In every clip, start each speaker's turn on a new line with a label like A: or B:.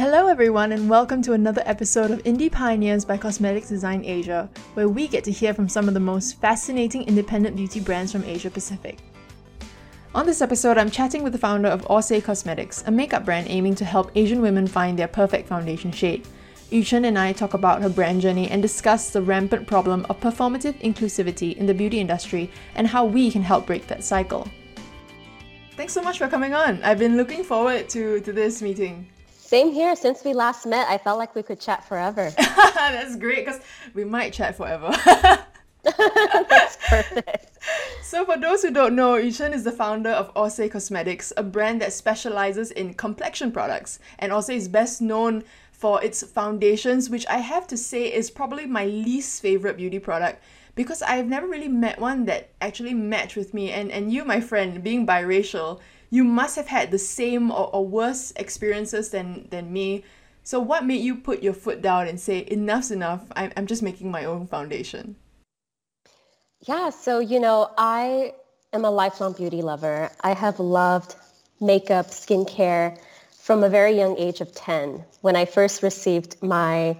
A: Hello, everyone, and welcome to another episode of Indie Pioneers by Cosmetics Design Asia, where we get to hear from some of the most fascinating independent beauty brands from Asia Pacific. On this episode, I'm chatting with the founder of Orsay Cosmetics, a makeup brand aiming to help Asian women find their perfect foundation shade. Yuchen and I talk about her brand journey and discuss the rampant problem of performative inclusivity in the beauty industry and how we can help break that cycle. Thanks so much for coming on. I've been looking forward to, to this meeting.
B: Same here. Since we last met, I felt like we could chat forever.
A: That's great because we might chat forever.
B: That's perfect.
A: So, for those who don't know, Yuchen is the founder of Orsay Cosmetics, a brand that specializes in complexion products. And Orsay is best known for its foundations, which I have to say is probably my least favorite beauty product because I've never really met one that actually matched with me. And, and you, my friend, being biracial, you must have had the same or, or worse experiences than, than me. So, what made you put your foot down and say, enough's enough, I'm, I'm just making my own foundation?
B: Yeah, so, you know, I am a lifelong beauty lover. I have loved makeup, skincare from a very young age of 10 when I first received my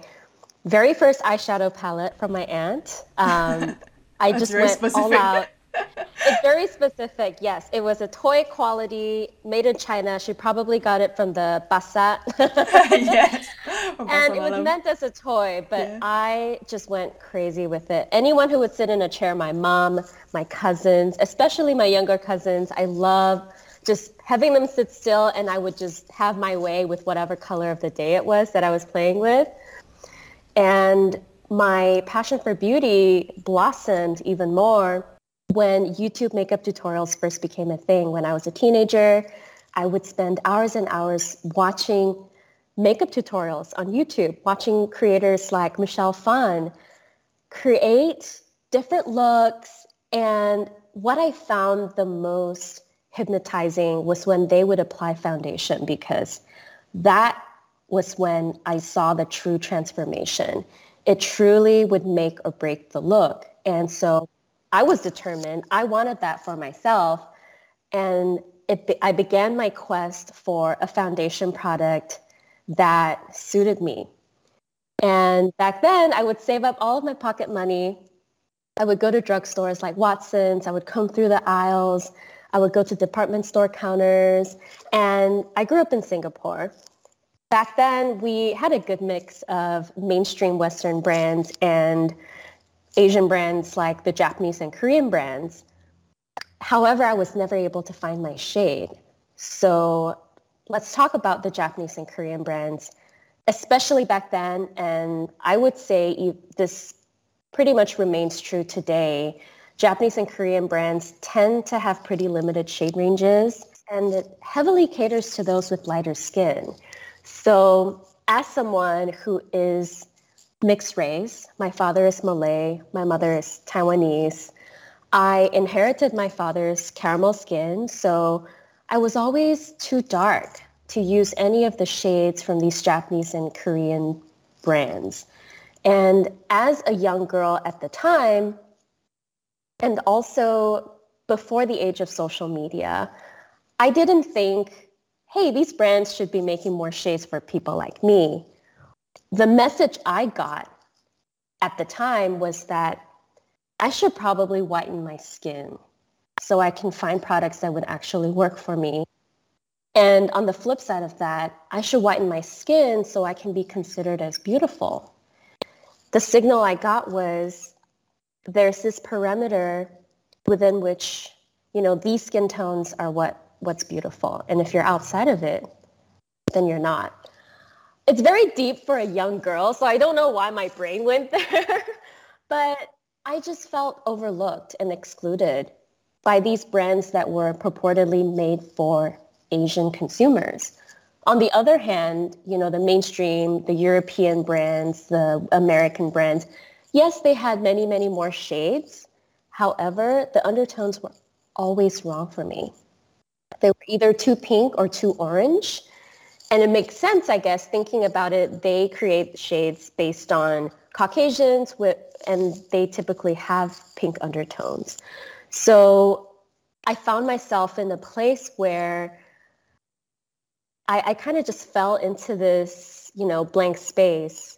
B: very first eyeshadow palette from my aunt. Um, I just went specific. all out it's very specific. Yes, it was a toy quality, made in China. She probably got it from the Pasar. yes. and it was meant as a toy, but yeah. I just went crazy with it. Anyone who would sit in a chair, my mom, my cousins, especially my younger cousins, I love just having them sit still and I would just have my way with whatever color of the day it was that I was playing with. And my passion for beauty blossomed even more when YouTube makeup tutorials first became a thing when I was a teenager, I would spend hours and hours watching makeup tutorials on YouTube, watching creators like Michelle Phan create different looks. And what I found the most hypnotizing was when they would apply foundation because that was when I saw the true transformation. It truly would make or break the look. And so I was determined. I wanted that for myself. And it, I began my quest for a foundation product that suited me. And back then, I would save up all of my pocket money. I would go to drugstores like Watson's. I would comb through the aisles. I would go to department store counters. And I grew up in Singapore. Back then, we had a good mix of mainstream Western brands and Asian brands like the Japanese and Korean brands. However, I was never able to find my shade. So let's talk about the Japanese and Korean brands, especially back then. And I would say this pretty much remains true today. Japanese and Korean brands tend to have pretty limited shade ranges and it heavily caters to those with lighter skin. So as someone who is mixed race. My father is Malay. My mother is Taiwanese. I inherited my father's caramel skin, so I was always too dark to use any of the shades from these Japanese and Korean brands. And as a young girl at the time, and also before the age of social media, I didn't think, hey, these brands should be making more shades for people like me the message I got at the time was that I should probably whiten my skin so I can find products that would actually work for me. And on the flip side of that, I should whiten my skin so I can be considered as beautiful. The signal I got was there's this parameter within which, you know, these skin tones are what, what's beautiful. And if you're outside of it, then you're not it's very deep for a young girl, so I don't know why my brain went there. but I just felt overlooked and excluded by these brands that were purportedly made for Asian consumers. On the other hand, you know, the mainstream, the European brands, the American brands, yes, they had many, many more shades. However, the undertones were always wrong for me. They were either too pink or too orange and it makes sense, I guess, thinking about it. They create shades based on Caucasians with, and they typically have pink undertones. So I found myself in a place where I, I kind of just fell into this, you know, blank space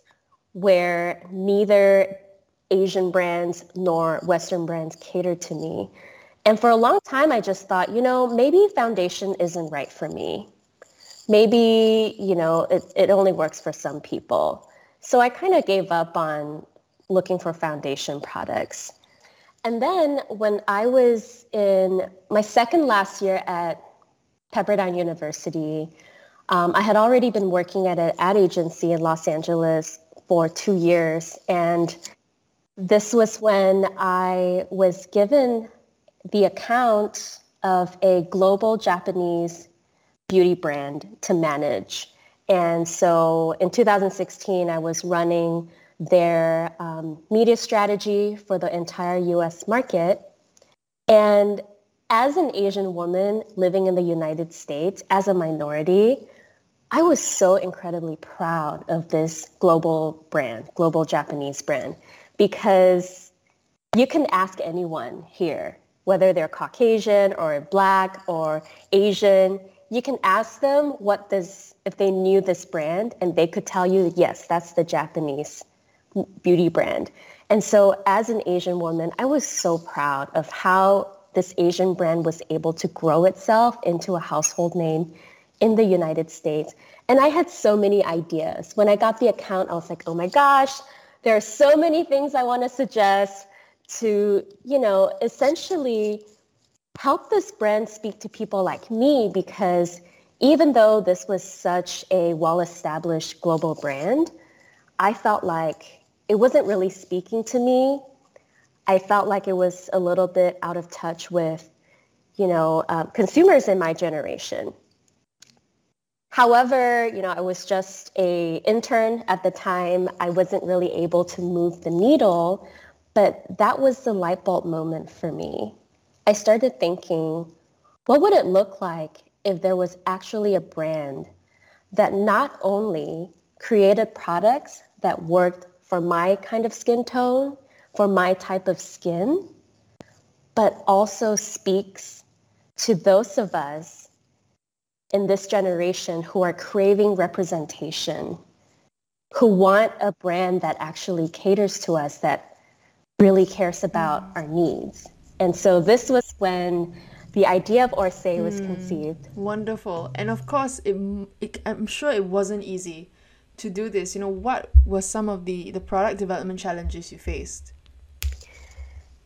B: where neither Asian brands nor Western brands catered to me. And for a long time, I just thought, you know, maybe foundation isn't right for me. Maybe, you know, it, it only works for some people. So I kind of gave up on looking for foundation products. And then when I was in my second last year at Pepperdine University, um, I had already been working at an ad agency in Los Angeles for two years. And this was when I was given the account of a global Japanese beauty brand to manage. And so in 2016, I was running their um, media strategy for the entire US market. And as an Asian woman living in the United States, as a minority, I was so incredibly proud of this global brand, global Japanese brand, because you can ask anyone here, whether they're Caucasian or black or Asian, you can ask them what this, if they knew this brand and they could tell you, yes, that's the Japanese beauty brand. And so as an Asian woman, I was so proud of how this Asian brand was able to grow itself into a household name in the United States. And I had so many ideas. When I got the account, I was like, oh my gosh, there are so many things I want to suggest to, you know, essentially help this brand speak to people like me because even though this was such a well-established global brand, I felt like it wasn't really speaking to me. I felt like it was a little bit out of touch with, you know, uh, consumers in my generation. However, you know, I was just a intern at the time. I wasn't really able to move the needle, but that was the light bulb moment for me. I started thinking, what would it look like if there was actually a brand that not only created products that worked for my kind of skin tone, for my type of skin, but also speaks to those of us in this generation who are craving representation, who want a brand that actually caters to us, that really cares about mm. our needs. And so this was when the idea of Orsay was mm, conceived.
A: Wonderful. And of course, it, it, I'm sure it wasn't easy to do this? You know, what were some of the, the product development challenges you faced?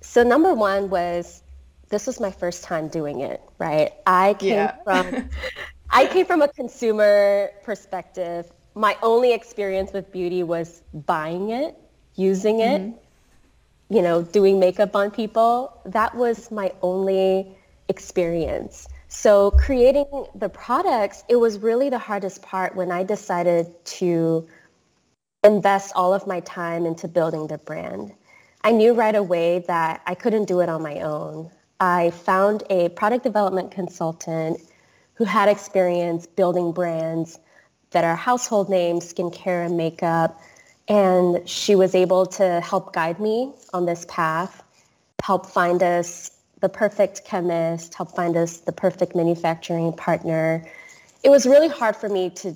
B: So number one was this was my first time doing it, right? I came yeah. from I came from a consumer perspective. My only experience with beauty was buying it, using it, mm-hmm. You know, doing makeup on people. That was my only experience. So creating the products, it was really the hardest part when I decided to invest all of my time into building the brand. I knew right away that I couldn't do it on my own. I found a product development consultant who had experience building brands that are household names, skincare and makeup. And she was able to help guide me on this path, help find us the perfect chemist, help find us the perfect manufacturing partner. It was really hard for me to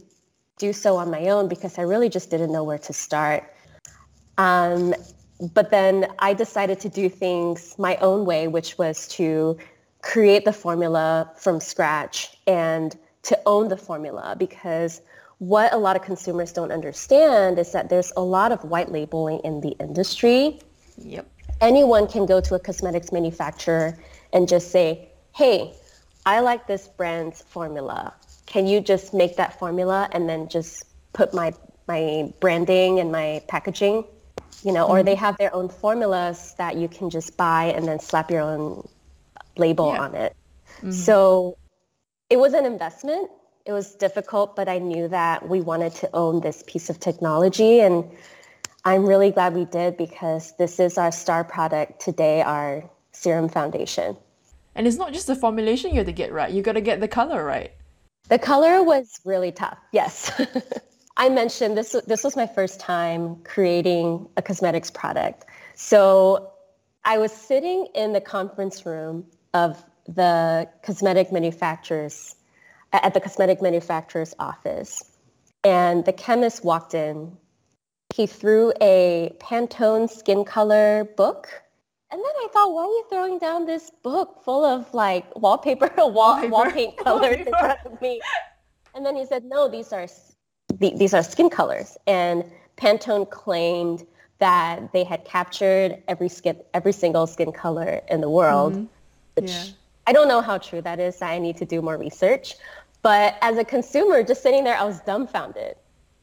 B: do so on my own because I really just didn't know where to start. Um, but then I decided to do things my own way, which was to create the formula from scratch and to own the formula because what a lot of consumers don't understand is that there's a lot of white labeling in the industry.
A: Yep
B: anyone can go to a cosmetics manufacturer and just say, hey, I like this brand's formula. Can you just make that formula and then just put my, my branding and my packaging? You know, mm-hmm. or they have their own formulas that you can just buy and then slap your own label yeah. on it. Mm-hmm. So it was an investment. It was difficult, but I knew that we wanted to own this piece of technology and I'm really glad we did because this is our star product today, our serum foundation.
A: And it's not just the formulation you have to get right, you got to get the color right.
B: The color was really tough, yes. I mentioned this, this was my first time creating a cosmetics product. So I was sitting in the conference room of the cosmetic manufacturer's at the cosmetic manufacturer's office. And the chemist walked in. He threw a Pantone skin color book. And then I thought, why are you throwing down this book full of like wallpaper, wall, wall paint colors in front of me? And then he said, no, these are these are skin colors. And Pantone claimed that they had captured every skin, every single skin color in the world, mm-hmm. which yeah. I don't know how true that is. I need to do more research. But as a consumer, just sitting there, I was dumbfounded.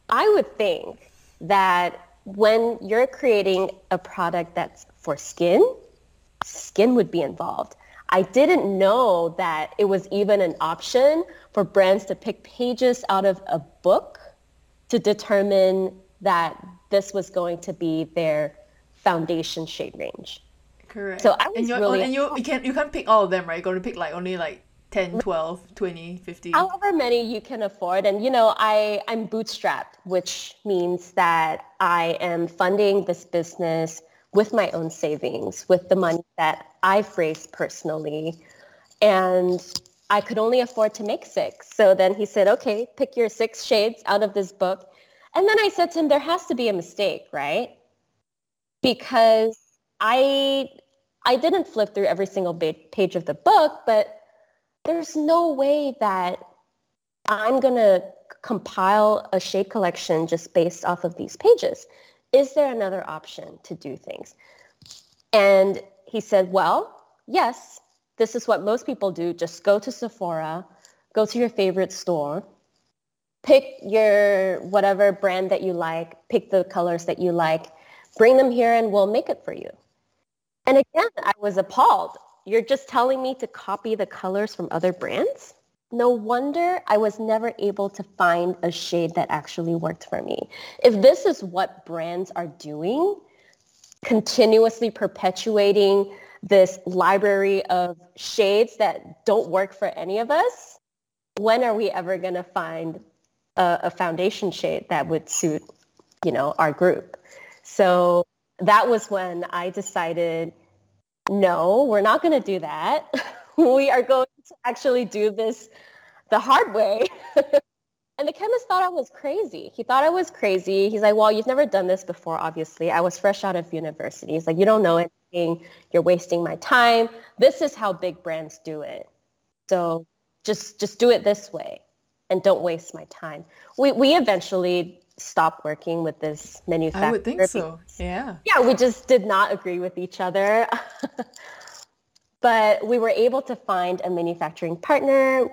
B: I would think that when you're creating a product that's for skin, skin would be involved. I didn't know that it was even an option for brands to pick pages out of a book to determine that this was going to be their foundation shade range.
A: Correct. So I was and really and you you can't you can't pick all of them, right? You're going to pick like only like 10, 12, 20, 50.
B: However many you can afford. And you know, I I'm bootstrapped, which means that I am funding this business with my own savings, with the money that I've raised personally. And I could only afford to make six. So then he said, okay, pick your six shades out of this book. And then I said to him, there has to be a mistake, right? Because I I didn't flip through every single page of the book, but there's no way that I'm going to compile a shade collection just based off of these pages. Is there another option to do things? And he said, well, yes, this is what most people do. Just go to Sephora, go to your favorite store, pick your whatever brand that you like, pick the colors that you like, bring them here and we'll make it for you. And again, I was appalled. You're just telling me to copy the colors from other brands? No wonder I was never able to find a shade that actually worked for me. If this is what brands are doing, continuously perpetuating this library of shades that don't work for any of us, when are we ever going to find a, a, foundation shade that would suit, you know, our group? So that was when I decided, no, we're not going to do that. we are going to actually do this the hard way. and the chemist thought I was crazy. He thought I was crazy. He's like, well, you've never done this before, obviously. I was fresh out of university. He's like, you don't know anything. You're wasting my time. This is how big brands do it. So just just do it this way and don't waste my time. We we eventually stop working with this manufacturer.
A: I would think so. Yeah.
B: Yeah, we just did not agree with each other. but we were able to find a manufacturing partner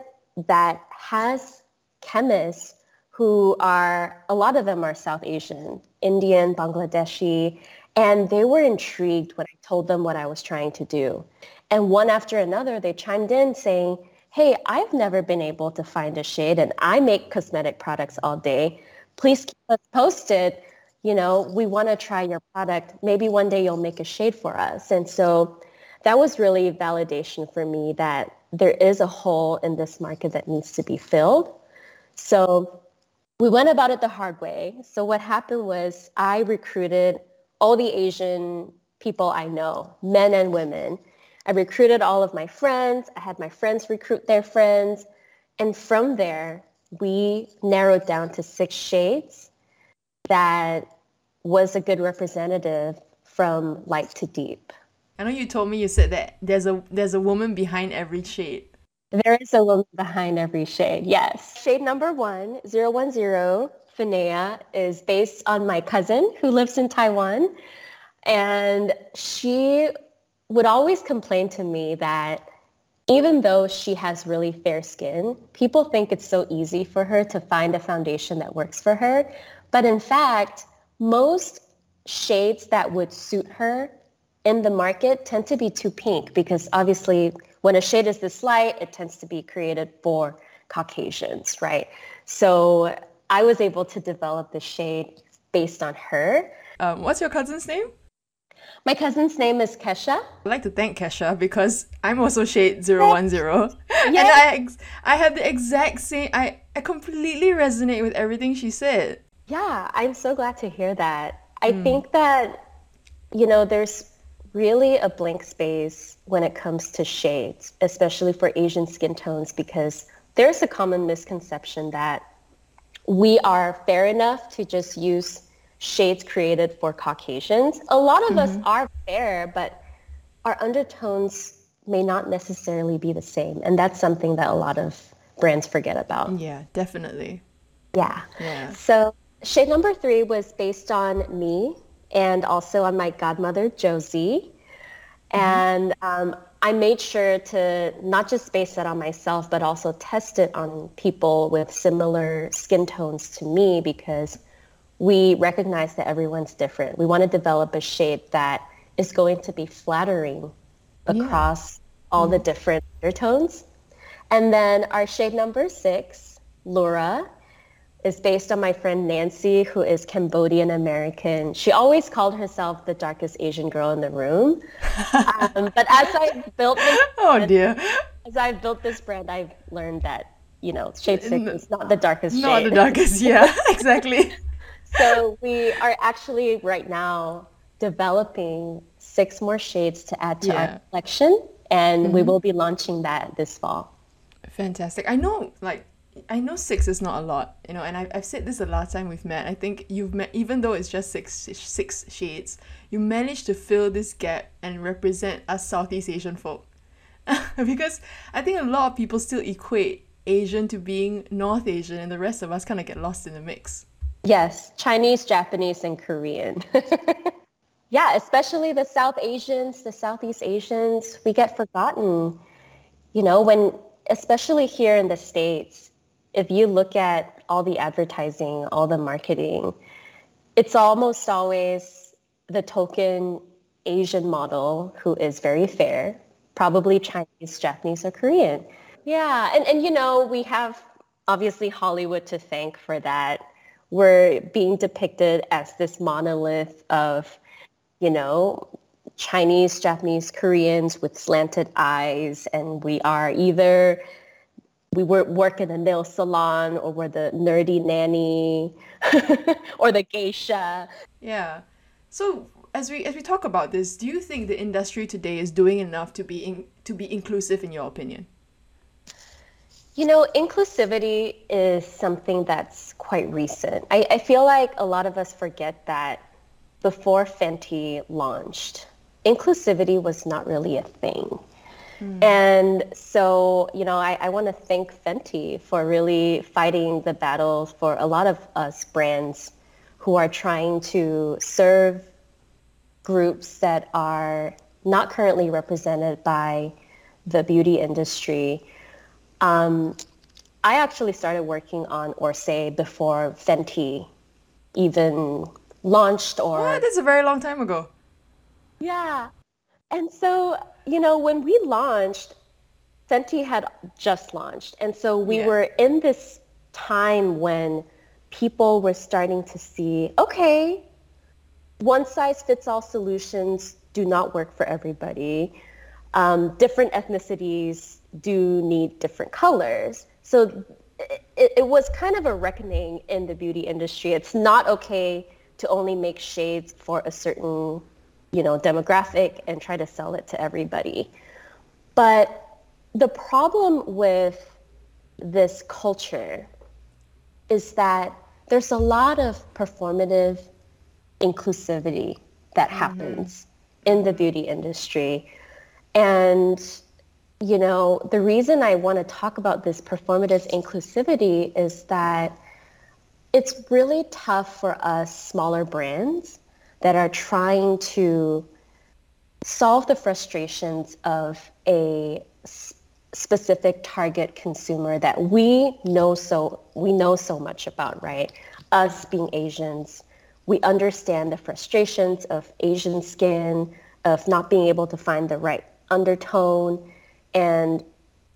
B: that has chemists who are, a lot of them are South Asian, Indian, Bangladeshi, and they were intrigued when I told them what I was trying to do. And one after another, they chimed in saying, hey, I've never been able to find a shade and I make cosmetic products all day please keep us posted. You know, we want to try your product. Maybe one day you'll make a shade for us. And so that was really validation for me that there is a hole in this market that needs to be filled. So we went about it the hard way. So what happened was I recruited all the Asian people I know, men and women. I recruited all of my friends. I had my friends recruit their friends. And from there, we narrowed down to six shades that was a good representative from light to deep.
A: I know you told me you said that there's a there's a woman behind every shade.
B: There is a woman behind every shade, yes. Shade number one, 010, Finea, is based on my cousin who lives in Taiwan. And she would always complain to me that even though she has really fair skin, people think it's so easy for her to find a foundation that works for her. But in fact, most shades that would suit her in the market tend to be too pink because obviously when a shade is this light, it tends to be created for Caucasians, right? So I was able to develop the shade based on her.
A: Um, what's your cousin's name?
B: My cousin's name is Kesha.
A: I'd like to thank Kesha because I'm also shade 010. Yes. And I, I had the exact same, I, I completely resonate with everything she said.
B: Yeah, I'm so glad to hear that. I mm. think that, you know, there's really a blank space when it comes to shades, especially for Asian skin tones because there's a common misconception that we are fair enough to just use shades created for Caucasians. A lot of mm-hmm. us are fair, but our undertones may not necessarily be the same. And that's something that a lot of brands forget about.
A: Yeah, definitely.
B: Yeah. Yeah. So shade number three was based on me and also on my godmother, Josie. Mm-hmm. And um, I made sure to not just base it on myself, but also test it on people with similar skin tones to me because we recognize that everyone's different. We want to develop a shape that is going to be flattering across yeah. all the different undertones. And then our shade number six, Laura, is based on my friend Nancy, who is Cambodian American. She always called herself the darkest Asian girl in the room. Um, but as I built this,
A: oh dear,
B: as I built this brand, I've learned that you know shade six is not the darkest.
A: Not shade. the darkest, yeah, exactly.
B: So we are actually right now developing six more shades to add to yeah. our collection, and mm-hmm. we will be launching that this fall.
A: Fantastic. I know, like I know six is not a lot, you know, and I've, I've said this the last time we've met. I think you've met, even though it's just six six shades, you managed to fill this gap and represent us Southeast Asian folk. because I think a lot of people still equate Asian to being North Asian, and the rest of us kind of get lost in the mix.
B: Yes, Chinese, Japanese, and Korean. yeah, especially the South Asians, the Southeast Asians, we get forgotten. You know, when especially here in the States, if you look at all the advertising, all the marketing, it's almost always the token Asian model who is very fair, probably Chinese, Japanese, or Korean. Yeah, and, and you know, we have obviously Hollywood to thank for that. We're being depicted as this monolith of, you know, Chinese, Japanese, Koreans with slanted eyes, and we are either we work in a nail salon or we're the nerdy nanny or the geisha.
A: Yeah. So as we as we talk about this, do you think the industry today is doing enough to be in, to be inclusive in your opinion?
B: You know, inclusivity is something that's quite recent. I, I feel like a lot of us forget that before Fenty launched, inclusivity was not really a thing. Mm. And so, you know, I, I want to thank Fenty for really fighting the battle for a lot of us brands who are trying to serve groups that are not currently represented by the beauty industry. Um, I actually started working on Orsay before Fenty even launched or...
A: What? That's a very long time ago.
B: Yeah. And so you know, when we launched, Fenty had just launched. And so we yeah. were in this time when people were starting to see, okay, one size fits all solutions do not work for everybody. Um, different ethnicities do need different colors. So it, it was kind of a reckoning in the beauty industry. It's not okay to only make shades for a certain you know, demographic and try to sell it to everybody. But the problem with this culture is that there's a lot of performative inclusivity that mm-hmm. happens in the beauty industry. And, you know, the reason I want to talk about this performative inclusivity is that it's really tough for us smaller brands that are trying to solve the frustrations of a specific target consumer that we know so we know so much about, right? Us being Asians, we understand the frustrations of Asian skin, of not being able to find the right undertone, and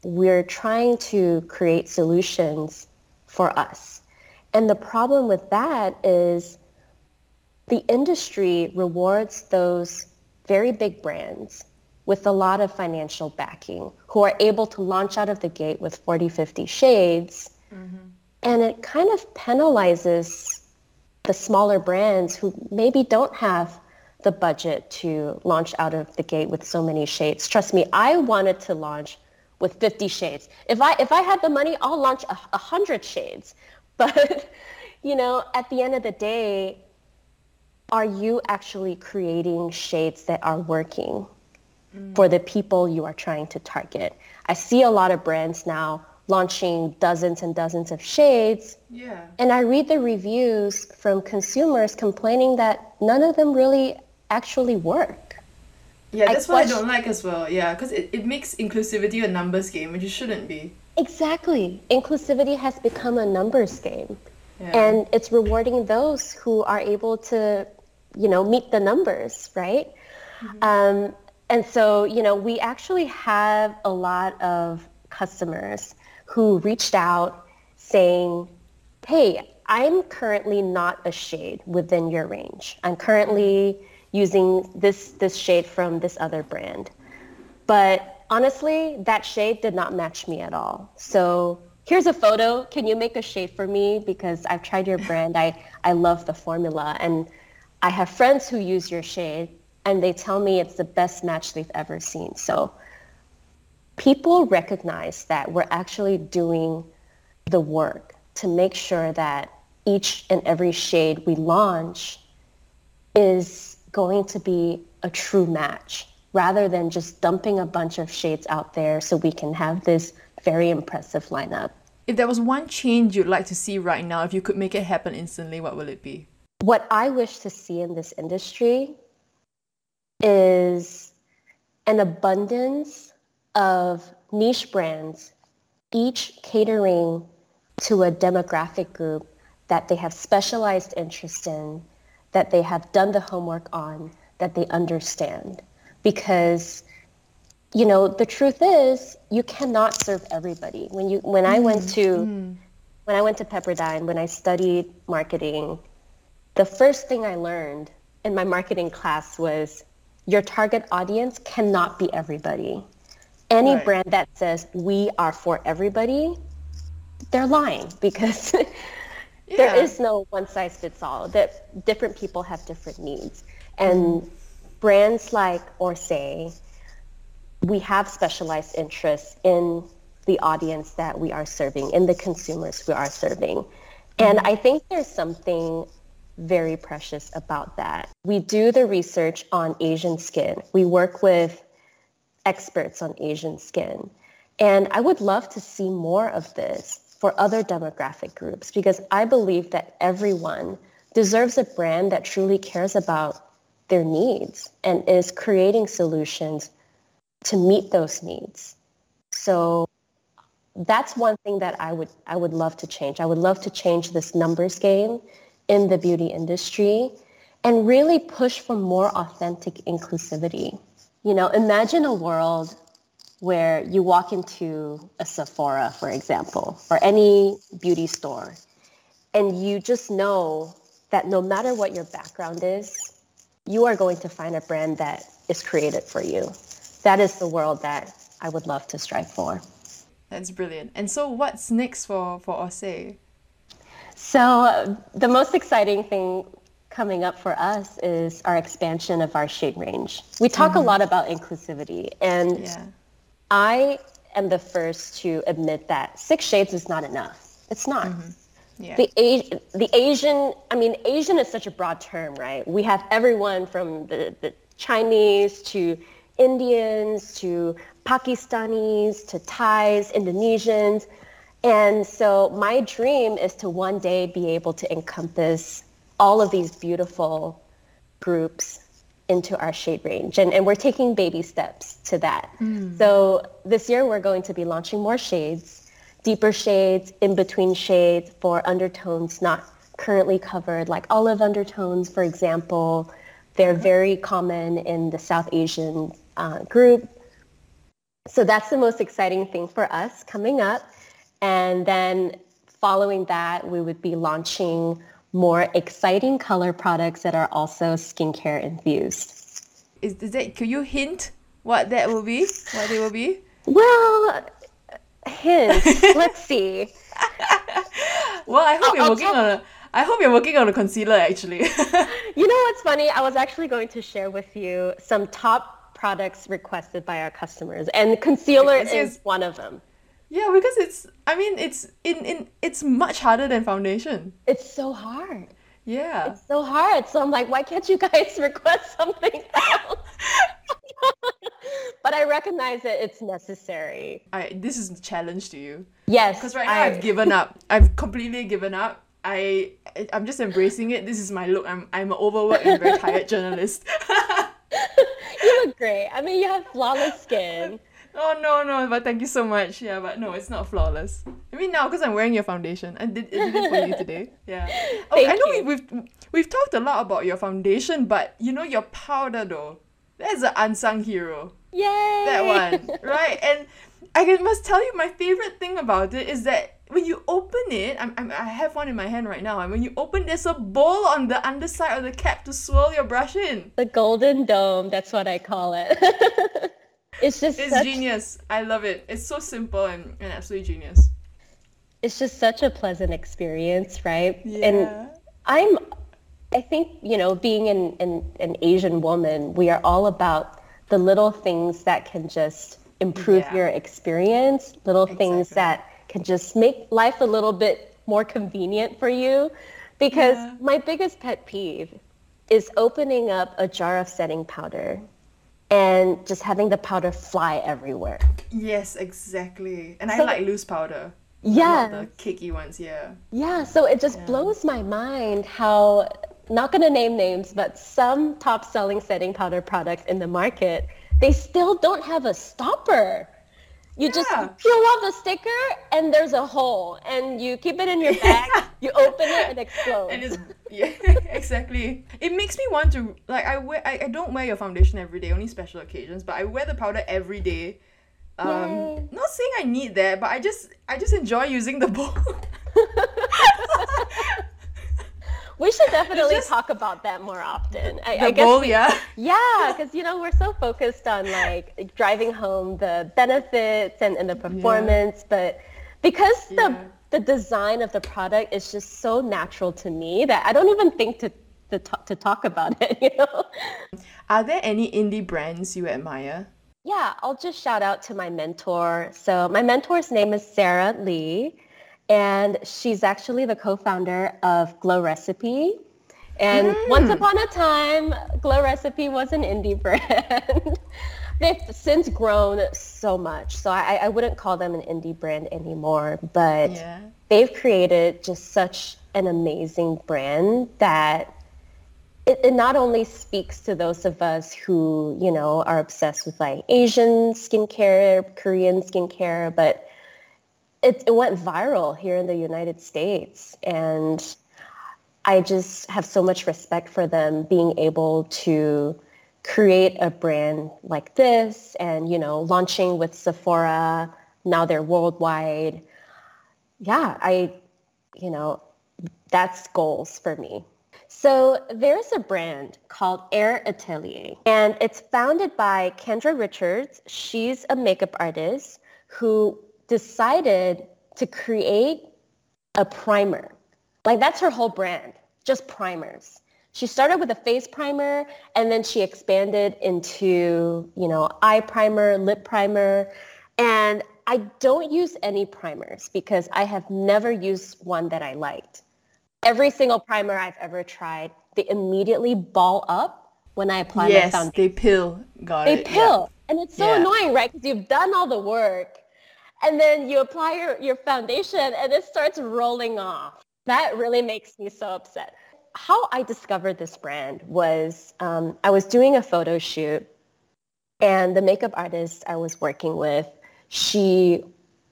B: we're trying to create solutions for us. And the problem with that is the industry rewards those very big brands with a lot of financial backing who are able to launch out of the gate with 40, 50 shades. Mm-hmm. And it kind of penalizes the smaller brands who maybe don't have the budget to launch out of the gate with so many shades. Trust me, I wanted to launch with 50 shades. If I if I had the money, I'll launch a, a hundred shades. But you know, at the end of the day, are you actually creating shades that are working mm. for the people you are trying to target? I see a lot of brands now launching dozens and dozens of shades.
A: Yeah.
B: And I read the reviews from consumers complaining that none of them really actually work.
A: Yeah, that's I what I don't like as well. Yeah, because it, it makes inclusivity a numbers game, which it shouldn't be.
B: Exactly. Inclusivity has become a numbers game. Yeah. And it's rewarding those who are able to, you know, meet the numbers, right? Mm-hmm. Um, and so, you know, we actually have a lot of customers who reached out saying, hey, I'm currently not a shade within your range. I'm currently using this, this shade from this other brand. But honestly, that shade did not match me at all. So here's a photo. Can you make a shade for me? Because I've tried your brand. I, I love the formula. And I have friends who use your shade and they tell me it's the best match they've ever seen. So people recognize that we're actually doing the work to make sure that each and every shade we launch is going to be a true match rather than just dumping a bunch of shades out there so we can have this very impressive lineup.
A: If there was one change you'd like to see right now, if you could make it happen instantly, what will it be?
B: What I wish to see in this industry is an abundance of niche brands, each catering to a demographic group that they have specialized interest in, that they have done the homework on, that they understand. Because, you know, the truth is you cannot serve everybody. When you when I went to mm. when I went to Pepperdine, when I studied marketing, the first thing I learned in my marketing class was your target audience cannot be everybody. Any right. brand that says we are for everybody, they're lying because yeah. there is no one size fits all. That different people have different needs. And mm. brands like Orsay, we have specialized interests in the audience that we are serving, in the consumers we are serving. And mm-hmm. I think there's something very precious about that. We do the research on Asian skin. We work with experts on Asian skin. And I would love to see more of this for other demographic groups because I believe that everyone deserves a brand that truly cares about their needs and is creating solutions to meet those needs. So that's one thing that I would I would love to change. I would love to change this numbers game in the beauty industry and really push for more authentic inclusivity. You know, imagine a world where you walk into a Sephora, for example, or any beauty store, and you just know that no matter what your background is, you are going to find a brand that is created for you. That is the world that I would love to strive for.
A: That's brilliant. And so what's next for, for Orsay?
B: So the most exciting thing coming up for us is our expansion of our shade range. We talk mm-hmm. a lot about inclusivity and yeah. I am the first to admit that six shades is not enough. It's not. Mm-hmm. Yeah. The, the Asian, I mean, Asian is such a broad term, right? We have everyone from the, the Chinese to Indians to Pakistanis to Thais, Indonesians. And so my dream is to one day be able to encompass all of these beautiful groups into our shade range. And, and we're taking baby steps to that. Mm. So this year we're going to be launching more shades, deeper shades, in-between shades for undertones not currently covered, like olive undertones, for example. They're very common in the South Asian uh, group. So that's the most exciting thing for us coming up. And then following that, we would be launching more exciting color products that are also skincare infused.
A: Is, is that, can you hint what that will be? What they will be?
B: Well, hint. Let's see.
A: well, I hope I'll, you're I'll working oh. on a, I hope you're working on a concealer actually.
B: you know what's funny? I was actually going to share with you some top products requested by our customers, and concealer
A: it's-
B: is one of them.
A: Yeah, because it's I mean it's in, in it's much harder than foundation.
B: It's so hard.
A: Yeah.
B: It's so hard. So I'm like, why can't you guys request something else? but I recognize that it's necessary.
A: I this is a challenge to you.
B: Yes.
A: Because right now
B: I-
A: I've given up. I've completely given up. I I'm just embracing it. This is my look. I'm I'm an overworked and very tired journalist.
B: You look great. I mean, you have flawless skin.
A: Oh no no, but thank you so much. Yeah, but no, it's not flawless. I mean now because I'm wearing your foundation. I did, I did it for you today. Yeah. Oh,
B: Thank
A: I know
B: you.
A: We, we've we've talked a lot about your foundation, but you know your powder though. That's an unsung hero.
B: Yay!
A: that one, right? And I must tell you, my favorite thing about it is that when you open it, I'm, I'm, I have one in my hand right now, and when you open, there's a bowl on the underside of the cap to swirl your brush in.
B: The golden dome, that's what I call it. it's just
A: It's
B: such,
A: genius. I love it. It's so simple and, and absolutely genius.
B: it's just such a pleasant experience, right?
A: Yeah.
B: And I'm I think, you know, being an, an, an Asian woman, we are all about the little things that can just improve
A: Yeah.
B: your experience, little things that can just make life a little bit more convenient for you. Because
A: Yeah.
B: my biggest pet peeve is opening up a jar of setting powder and just having the powder fly everywhere.
A: Yes, exactly. And I like loose powder.
B: Yeah.
A: The cakey ones, yeah.
B: Yeah, so it just blows my mind how, not going to name names, but some top selling setting powder products in the market, they still don't have a stopper. You just peel off the sticker and there's a hole and you keep it in your bag, you open it and explodes.
A: And it's yeah, exactly. It makes me want to like I wear I, I don't wear your foundation every day, only special occasions, but I wear the powder every day. Um
B: Yay.
A: not saying I need that, but I just I just enjoy using the bowl.
B: We should definitely
A: just-
B: talk about that more often. I,
A: the
B: I guess
A: bowl,
B: we-
A: yeah.
B: Yeah, because you know we're so focused on like driving home the benefits and, and the performance, but because the
A: Yeah.
B: the design of the product is just so natural to me that I don't even think to to, talk, to talk about it. You know?
A: Are there any indie brands you admire?
B: Yeah, I'll just shout out to my mentor. So my mentor's name is Sarah Lee, and she's actually the co-founder of Glow Recipe. And hmm. once upon a time, Glow Recipe was an indie brand. They've since grown so much, so I, I wouldn't call them an indie brand anymore. But
A: Yeah.
B: they've created just such an amazing brand that it, it not only speaks to those of us who, you know, are obsessed with like Asian skincare, Korean skincare, but it, it went viral here in the United States. And I just have so much respect for them being able to create a brand like this and, you know, launching with Sephora. Now they're worldwide. Yeah, I, you know, that's goals for me. So there's a brand called Air Atelier, and it's founded by Kendra Richards. She's a makeup artist who decided to create a primer. Like that's her whole brand, just primers. She started with a face primer and then she expanded into, you know, eye primer, lip primer. And I don't use any primers because I have never used one that I liked. Every single primer I've ever tried, they immediately ball up when I apply my
A: yes, they pill. Got
B: They
A: it. yeah.
B: pill. And it's so
A: Yeah.
B: annoying, right? Because you've done all the work and then you apply your, your foundation and it starts rolling off. That really makes me so upset. How I discovered this brand was um, I was doing a photo shoot and the makeup artist I was working with, she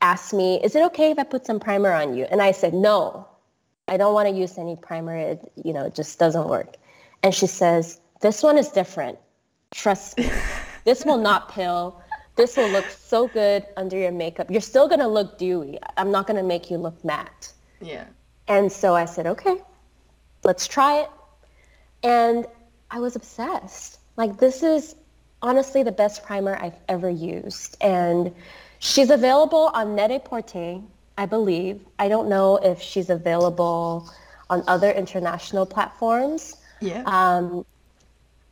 B: asked me, is it okay if I put some primer on you? And I said, no, I don't want to use any primer. It, you know, it just doesn't work. And she says, this one is different. Trust me. this will not pill. This will look so good under your makeup. You're still going to look dewy. I'm not going to make you look matte.
A: Yeah.
B: And so I said, okay, let's try it. And I was obsessed. Like this is honestly the best primer I've ever used. And she's available on Net-a-Porter, I believe. I don't know if she's available on other international platforms.
A: Yeah.
B: Um,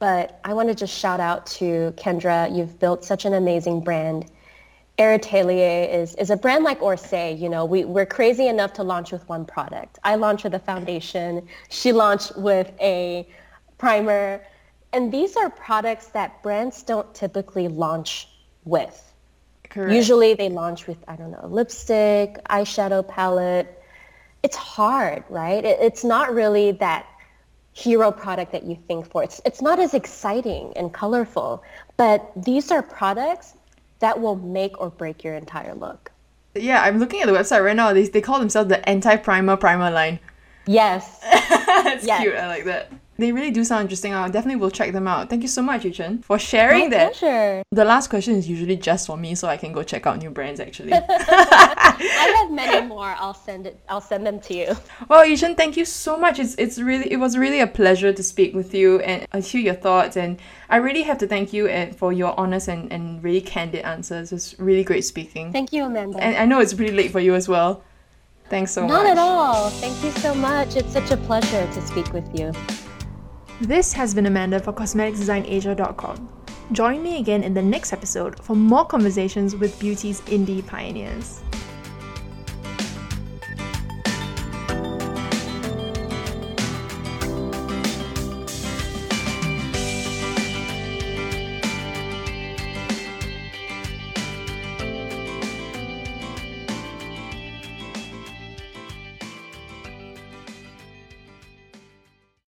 B: but I want to just shout out to Kendra. You've built such an amazing brand. Air is, is a brand like Orsay. You know, we, we're crazy enough to launch with one product. I launched with a foundation. She launched with a primer. And these are products that brands don't typically launch with. Correct. Usually they launch with, I don't know, lipstick, eyeshadow palette. It's hard, right? It, it's not really that hero product that you think for. It's, it's not as exciting and colorful, but these are products that will make or break your entire look.
A: Yeah, I'm looking at the website right now. They, they call themselves the anti-primer primer line.
B: Yes.
A: That's yes. cute. I like that. They really do sound interesting. I definitely will check them out. Thank you so much, Yuchen, for sharing
B: My
A: that.
B: Pleasure.
A: The last question is usually just for me, so I can go check out new brands. Actually,
B: I have many more. I'll send it. I'll send them to you.
A: Well, Yuchen, thank you so much. It's it's really it was really a pleasure to speak with you and uh, hear your thoughts. And I really have to thank you and for your honest and, and really candid answers. It's really great speaking.
B: Thank you, Amanda.
A: And I know it's pretty late for you as well. Thanks so
B: Not
A: much.
B: Not at all. Thank you so much. It's such a pleasure to speak with you.
A: This has been Amanda for CosmeticsDesignAsia.com. Join me again in the next episode for more conversations with beauty's indie pioneers.